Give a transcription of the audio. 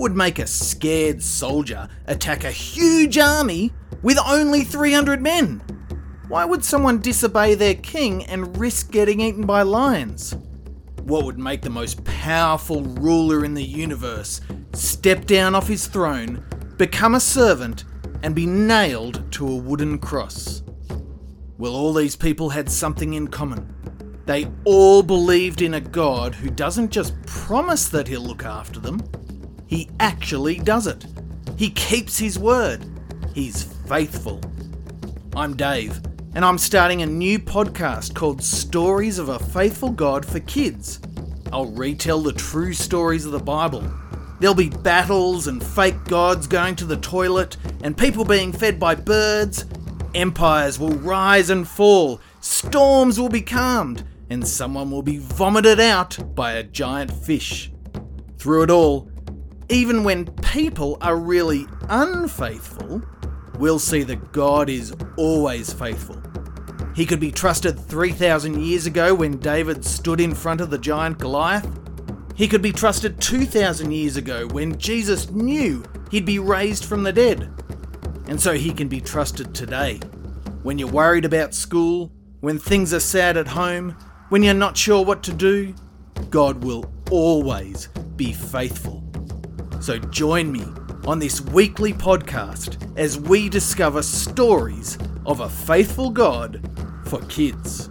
would make a scared soldier attack a huge army with only 300 men? Why would someone disobey their king and risk getting eaten by lions? What would make the most powerful ruler in the universe step down off his throne, become a servant, and be nailed to a wooden cross? Well, all these people had something in common. They all believed in a God who doesn't just promise that he'll look after them, he actually does it. He keeps his word. He's faithful. I'm Dave, and I'm starting a new podcast called Stories of a Faithful God for Kids. I'll retell the true stories of the Bible. There'll be battles and fake gods going to the toilet, and people being fed by birds. Empires will rise and fall, storms will be calmed, and someone will be vomited out by a giant fish. Through it all, even when people are really unfaithful, we'll see that God is always faithful. He could be trusted 3,000 years ago when David stood in front of the giant Goliath. He could be trusted 2,000 years ago when Jesus knew he'd be raised from the dead. And so he can be trusted today. When you're worried about school, when things are sad at home, when you're not sure what to do, God will always be faithful. So join me on this weekly podcast as we discover stories of a faithful God for kids.